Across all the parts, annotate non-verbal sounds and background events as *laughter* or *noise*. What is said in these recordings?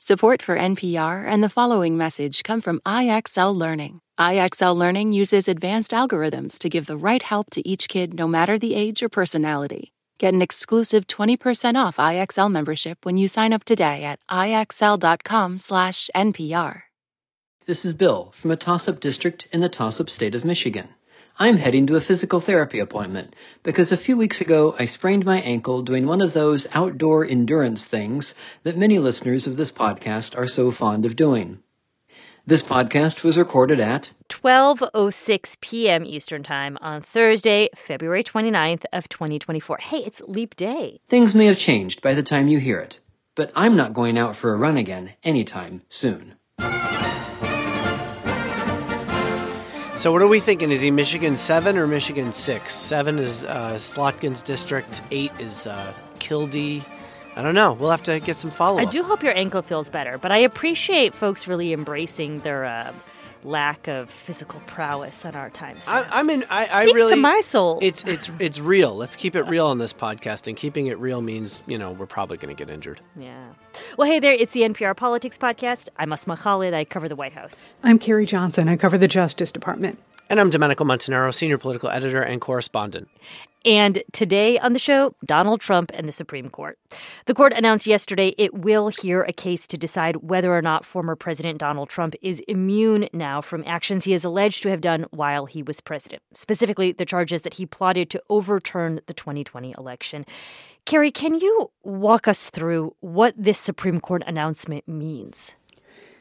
Support for NPR and the following message come from IXL Learning. IXL Learning uses advanced algorithms to give the right help to each kid no matter the age or personality. Get an exclusive 20% off IXL membership when you sign up today at ixl.com/npr. This is Bill from a toss-up district in the toss-up state of Michigan. I'm heading to a physical therapy appointment because a few weeks ago I sprained my ankle doing one of those outdoor endurance things that many listeners of this podcast are so fond of doing. This podcast was recorded at 12:06 p.m. Eastern Time on Thursday, February 29th of 2024. Hey, it's leap day. Things may have changed by the time you hear it, but I'm not going out for a run again anytime soon. So what are we thinking? Is he Michigan seven or Michigan six? Seven is uh, Slotkin's district. Eight is uh, Kildee. I don't know. We'll have to get some follow. Up. I do hope your ankle feels better, but I appreciate folks really embracing their uh, lack of physical prowess on our time. I, I mean, I, I Speaks really to my soul. It's it's it's real. Let's keep it real on this podcast, and keeping it real means you know we're probably going to get injured. Yeah. Well, hey there. It's the NPR Politics Podcast. I'm Asma Khalid. I cover the White House. I'm Carrie Johnson. I cover the Justice Department. And I'm Domenico Montanaro, senior political editor and correspondent. And today on the show, Donald Trump and the Supreme Court. The court announced yesterday it will hear a case to decide whether or not former President Donald Trump is immune now from actions he is alleged to have done while he was president, specifically the charges that he plotted to overturn the 2020 election. Carrie, can you walk us through what this Supreme Court announcement means?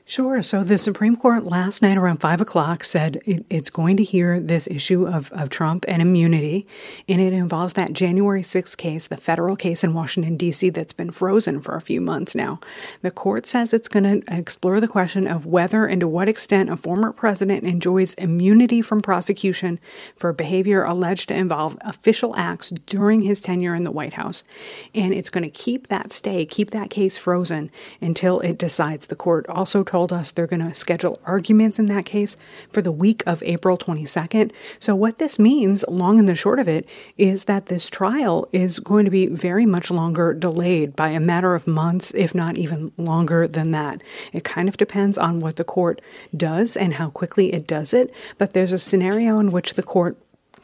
Sure. So the Supreme Court last night around five o'clock said it, it's going to hear this issue of, of Trump and immunity, and it involves that January 6th case, the federal case in Washington, D.C., that's been frozen for a few months now. The court says it's going to explore the question of whether and to what extent a former president enjoys immunity from prosecution for behavior alleged to involve official acts during his tenure in the White House. And it's going to keep that stay, keep that case frozen until it decides. The court also told told us they're going to schedule arguments in that case for the week of April 22nd. So, what this means, long and the short of it, is that this trial is going to be very much longer delayed by a matter of months, if not even longer than that. It kind of depends on what the court does and how quickly it does it, but there's a scenario in which the court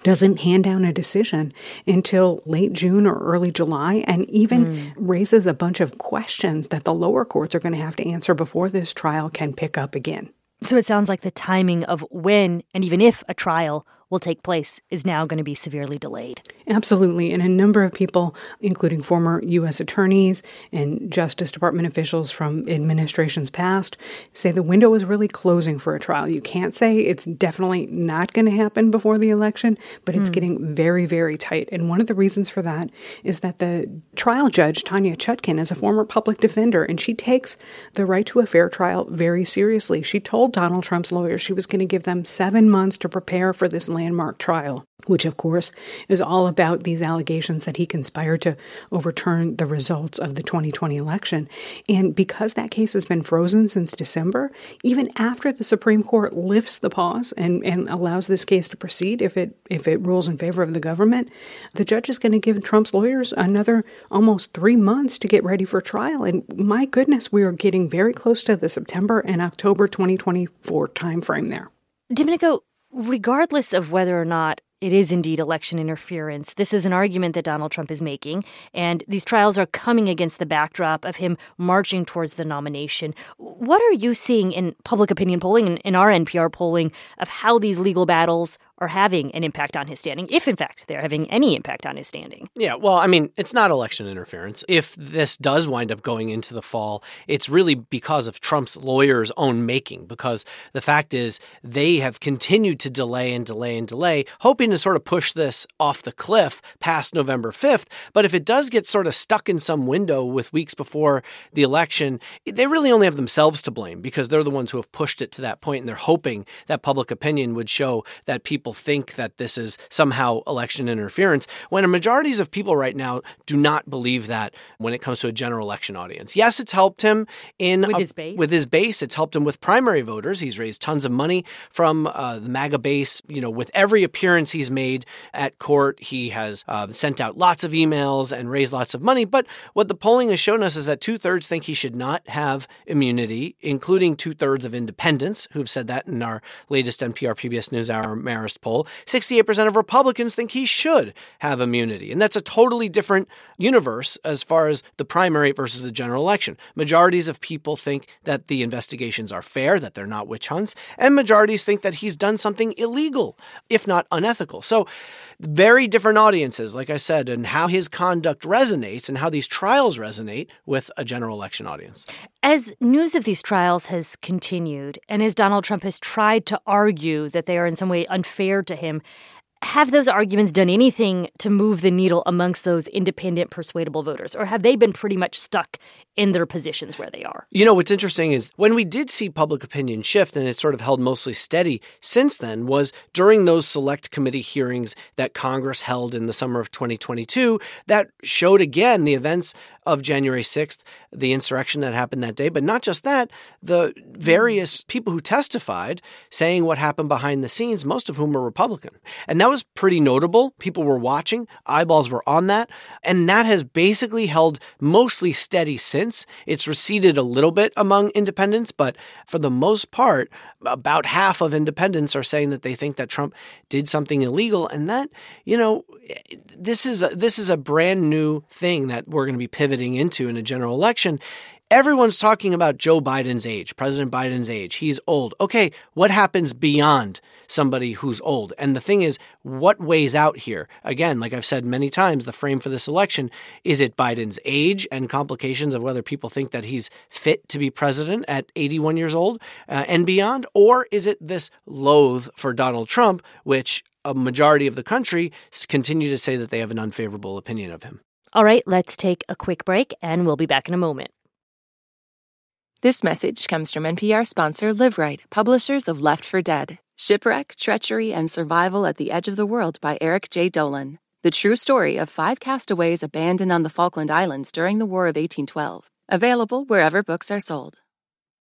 doesn't hand down a decision until late June or early July and even mm. raises a bunch of questions that the lower courts are going to have to answer before this trial can pick up again. So it sounds like the timing of when and even if a trial will take place is now going to be severely delayed. Absolutely. And a number of people, including former U.S. attorneys and Justice Department officials from administrations past, say the window is really closing for a trial. You can't say it's definitely not going to happen before the election, but it's mm. getting very, very tight. And one of the reasons for that is that the trial judge, Tanya Chutkan, is a former public defender, and she takes the right to a fair trial very seriously. She told Donald Trump's lawyers she was going to give them seven months to prepare for this landmark trial, which, of course, is all about these allegations that he conspired to overturn the results of the 2020 election. And because that case has been frozen since December, even after the Supreme Court lifts the pause and, and allows this case to proceed, if it if it rules in favor of the government, the judge is going to give Trump's lawyers another almost three months to get ready for trial. And my goodness, we are getting very close to the September and October 2024 timeframe there. Domenico, regardless of whether or not it is indeed election interference. This is an argument that Donald Trump is making, and these trials are coming against the backdrop of him marching towards the nomination. What are you seeing in public opinion polling and in our NPR polling of how these legal battles are having an impact on his standing, if in fact they're having any impact on his standing. Yeah, well, I mean, it's not election interference. If this does wind up going into the fall, it's really because of Trump's lawyers' own making, because the fact is they have continued to delay and delay and delay, hoping to sort of push this off the cliff past November 5th. But if it does get sort of stuck in some window with weeks before the election, they really only have themselves to blame because they're the ones who have pushed it to that point and they're hoping that public opinion would show that people think that this is somehow election interference when a majorities of people right now do not believe that when it comes to a general election audience. Yes, it's helped him in with a, his base. With his base, it's helped him with primary voters. He's raised tons of money from uh, the MAGA base. You know, with every appearance he's made at court, he has uh, sent out lots of emails and raised lots of money. But what the polling has shown us is that two thirds think he should not have immunity, including two thirds of independents who've said that in our latest NPR PBS NewsHour Marist poll. 68% of Republicans think he should have immunity. And that's a totally different universe as far as the primary versus the general election. Majorities of people think that the investigations are fair, that they're not witch hunts, and majorities think that he's done something illegal, if not unethical. So, very different audiences, like I said, and how his conduct resonates and how these trials resonate with a general election audience. As news of these trials has continued, and as Donald Trump has tried to argue that they are in some way unfair to him, have those arguments done anything to move the needle amongst those independent, persuadable voters? Or have they been pretty much stuck in their positions where they are? You know, what's interesting is when we did see public opinion shift and it sort of held mostly steady since then was during those select committee hearings that Congress held in the summer of 2022 that showed again the events of January 6th, the insurrection that happened that day. But not just that, the various mm. people who testified saying what happened behind the scenes, most of whom were Republican. And that was pretty notable. People were watching, eyeballs were on that. And that has basically held mostly steady since. It's receded a little bit among independents, but for the most part, about half of independents are saying that they think that Trump did something illegal. And that, you know, this is a, this is a brand new thing that we're going to be pivoting into in a general election. Everyone's talking about Joe Biden's age, President Biden's age. He's old. Okay, what happens beyond somebody who's old? And the thing is, what weighs out here? Again, like I've said many times, the frame for this election is it Biden's age and complications of whether people think that he's fit to be president at 81 years old uh, and beyond? Or is it this loathe for Donald Trump, which a majority of the country continue to say that they have an unfavorable opinion of him? All right, let's take a quick break and we'll be back in a moment. This message comes from NPR sponsor Liveright, publishers of Left for Dead Shipwreck, Treachery, and Survival at the Edge of the World by Eric J. Dolin. The true story of five castaways abandoned on the Falkland Islands during the War of 1812. Available wherever books are sold.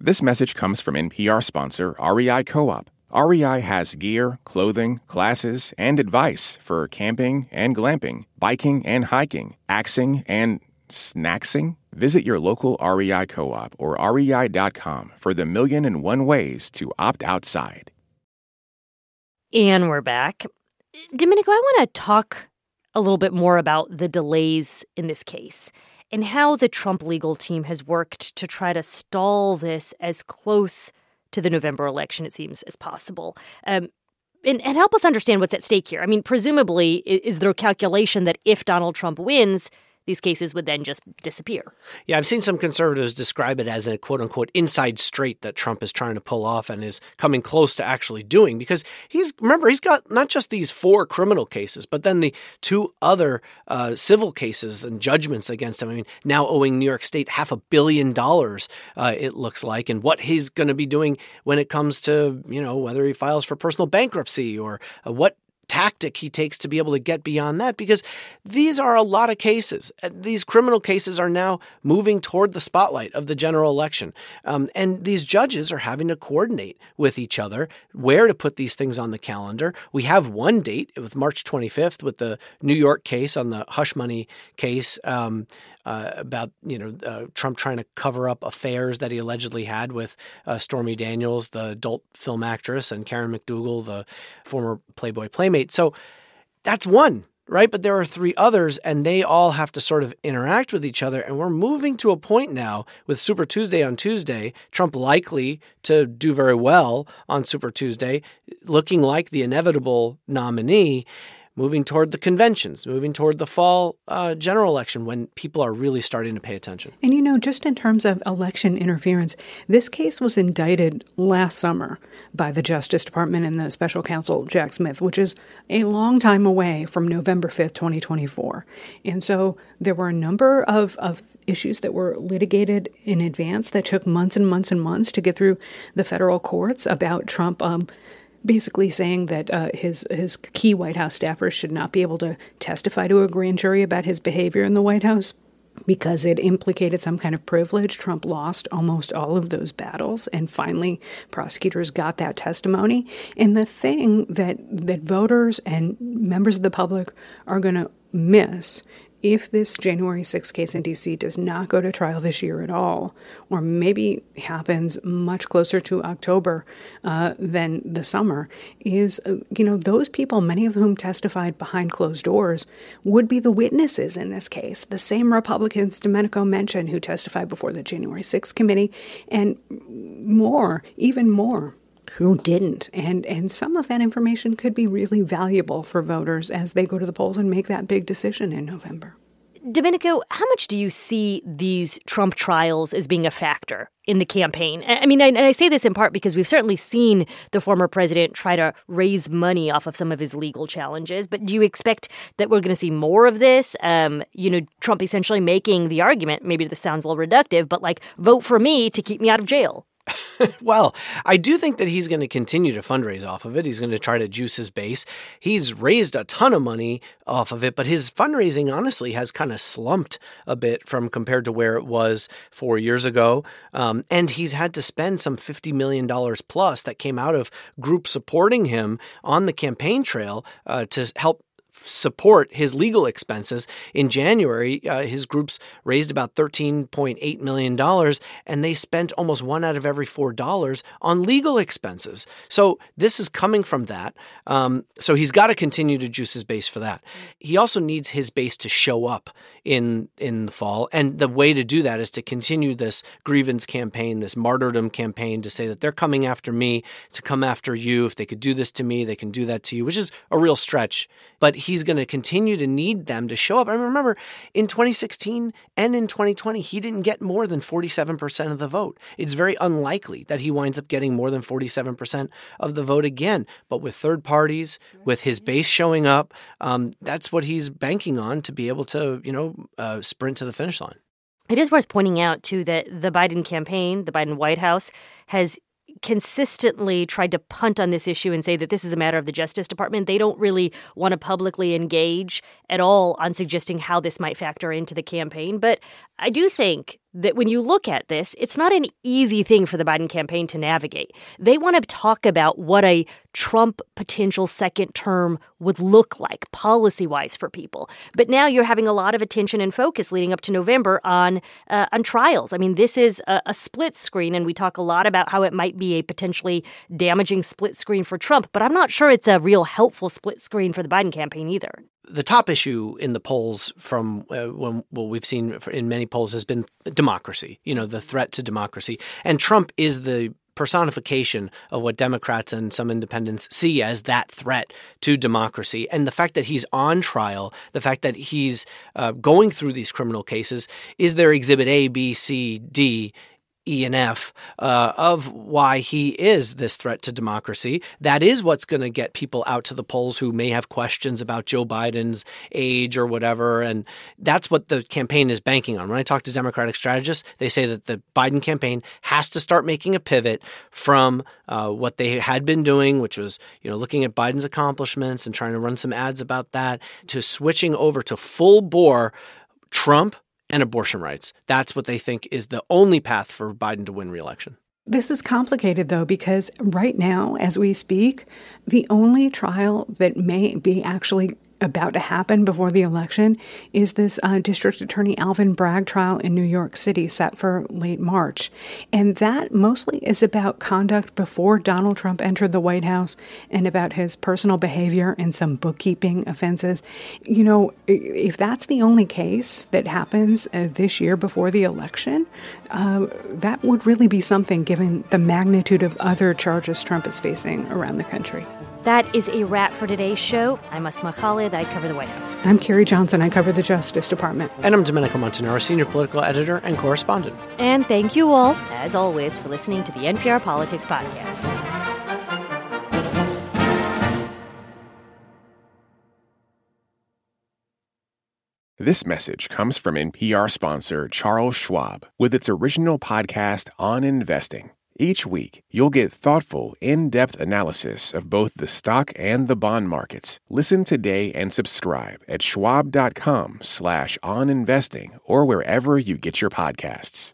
This message comes from NPR sponsor REI Co op. REI has gear, clothing, classes, and advice for camping and glamping, biking and hiking, axing and snacksing. Visit your local REI co op or rei.com for the million and one ways to opt outside. And we're back. Domenico, I want to talk a little bit more about the delays in this case and how the Trump legal team has worked to try to stall this as close to the November election, it seems, as possible. Um, and, and help us understand what's at stake here. I mean, presumably, is there a calculation that if Donald Trump wins, these cases would then just disappear. Yeah, I've seen some conservatives describe it as a quote unquote inside straight that Trump is trying to pull off and is coming close to actually doing because he's, remember, he's got not just these four criminal cases, but then the two other uh, civil cases and judgments against him. I mean, now owing New York State half a billion dollars, uh, it looks like, and what he's going to be doing when it comes to, you know, whether he files for personal bankruptcy or uh, what tactic he takes to be able to get beyond that because these are a lot of cases. These criminal cases are now moving toward the spotlight of the general election. Um, and these judges are having to coordinate with each other where to put these things on the calendar. We have one date with March 25th with the New York case on the hush money case. Um, uh, about you know uh, Trump trying to cover up affairs that he allegedly had with uh, Stormy Daniels, the adult film actress, and Karen McDougal, the former Playboy playmate. So that's one, right? But there are three others, and they all have to sort of interact with each other. And we're moving to a point now with Super Tuesday on Tuesday, Trump likely to do very well on Super Tuesday, looking like the inevitable nominee moving toward the conventions, moving toward the fall uh, general election when people are really starting to pay attention. And you know, just in terms of election interference, this case was indicted last summer by the Justice Department and the special counsel Jack Smith, which is a long time away from November 5th, 2024. And so there were a number of, of issues that were litigated in advance that took months and months and months to get through the federal courts about Trump. Um, basically saying that uh, his his key White House staffers should not be able to testify to a grand jury about his behavior in the White House because it implicated some kind of privilege. Trump lost almost all of those battles, and finally, prosecutors got that testimony. And the thing that that voters and members of the public are going to miss if this January 6th case in DC does not go to trial this year at all, or maybe happens much closer to October uh, than the summer, is, uh, you know, those people, many of whom testified behind closed doors, would be the witnesses in this case. The same Republicans Domenico mentioned who testified before the January 6th committee, and more, even more who didn't. And, and some of that information could be really valuable for voters as they go to the polls and make that big decision in November. Domenico, how much do you see these Trump trials as being a factor in the campaign? I mean, and I say this in part because we've certainly seen the former president try to raise money off of some of his legal challenges. But do you expect that we're going to see more of this? Um, you know, Trump essentially making the argument, maybe this sounds a little reductive, but like, vote for me to keep me out of jail. *laughs* well, I do think that he's going to continue to fundraise off of it. He's going to try to juice his base. He's raised a ton of money off of it, but his fundraising honestly has kind of slumped a bit from compared to where it was four years ago. Um, and he's had to spend some $50 million plus that came out of groups supporting him on the campaign trail uh, to help support his legal expenses. In January, uh, his groups raised about $13.8 million, and they spent almost one out of every four dollars on legal expenses. So this is coming from that. Um, so he's got to continue to juice his base for that. He also needs his base to show up in in the fall, and the way to do that is to continue this grievance campaign, this martyrdom campaign, to say that they're coming after me, to come after you. If they could do this to me, they can do that to you, which is a real stretch. But he's going to continue to need them to show up. I remember in 2016 and in 2020, he didn't get more than 47% of the vote. It's very unlikely that he winds up getting more than 47% of the vote again. But with third parties, with his base showing up, um, that's what he's banking on to be able to, you know, uh, sprint to the finish line. It is worth pointing out, too, that the Biden campaign, the Biden White House, has consistently tried to punt on this issue and say that this is a matter of the Justice Department. They don't really want to publicly engage at all on suggesting how this might factor into the campaign. But I do think that when you look at this, it's not an easy thing for the Biden campaign to navigate. They want to talk about what a Trump potential second term would look like policy wise for people. But now you're having a lot of attention and focus leading up to November on uh, on trials. I mean, this is a, a split screen, and we talk a lot about how it might be a potentially damaging split screen for Trump. But I'm not sure it's a real helpful split screen for the Biden campaign either the top issue in the polls from uh, when what we've seen in many polls has been democracy. You know, the threat to democracy, and Trump is the personification of what Democrats and some independents see as that threat to democracy. And the fact that he's on trial, the fact that he's uh, going through these criminal cases, is there exhibit A, B, C, D E and F uh, of why he is this threat to democracy. That is what's going to get people out to the polls who may have questions about Joe Biden's age or whatever. And that's what the campaign is banking on. When I talk to Democratic strategists, they say that the Biden campaign has to start making a pivot from uh, what they had been doing, which was you know looking at Biden's accomplishments and trying to run some ads about that, to switching over to full bore Trump and abortion rights. That's what they think is the only path for Biden to win reelection. This is complicated, though, because right now, as we speak, the only trial that may be actually about to happen before the election is this uh, District Attorney Alvin Bragg trial in New York City set for late March. And that mostly is about conduct before Donald Trump entered the White House and about his personal behavior and some bookkeeping offenses. You know, if that's the only case that happens uh, this year before the election, uh, that would really be something given the magnitude of other charges Trump is facing around the country. That is a wrap for today's show. I'm Asma Khalid. I cover the White House. I'm Carrie Johnson. I cover the Justice Department. And I'm Domenico Montanaro, senior political editor and correspondent. And thank you all, as always, for listening to the NPR Politics Podcast. This message comes from NPR sponsor Charles Schwab with its original podcast on investing. Each week, you'll get thoughtful, in depth analysis of both the stock and the bond markets. Listen today and subscribe at schwab.com slash on investing or wherever you get your podcasts.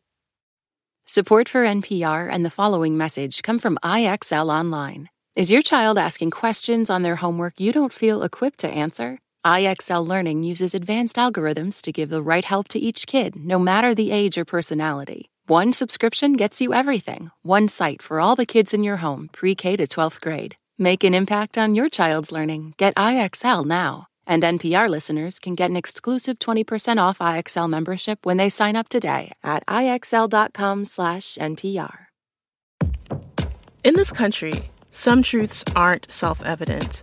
Support for NPR and the following message come from IXL Online. Is your child asking questions on their homework you don't feel equipped to answer? IXL Learning uses advanced algorithms to give the right help to each kid, no matter the age or personality. One subscription gets you everything. One site for all the kids in your home, pre K to 12th grade. Make an impact on your child's learning. Get IXL now. And NPR listeners can get an exclusive 20% off IXL membership when they sign up today at IXL.com/NPR. In this country, some truths aren't self-evident.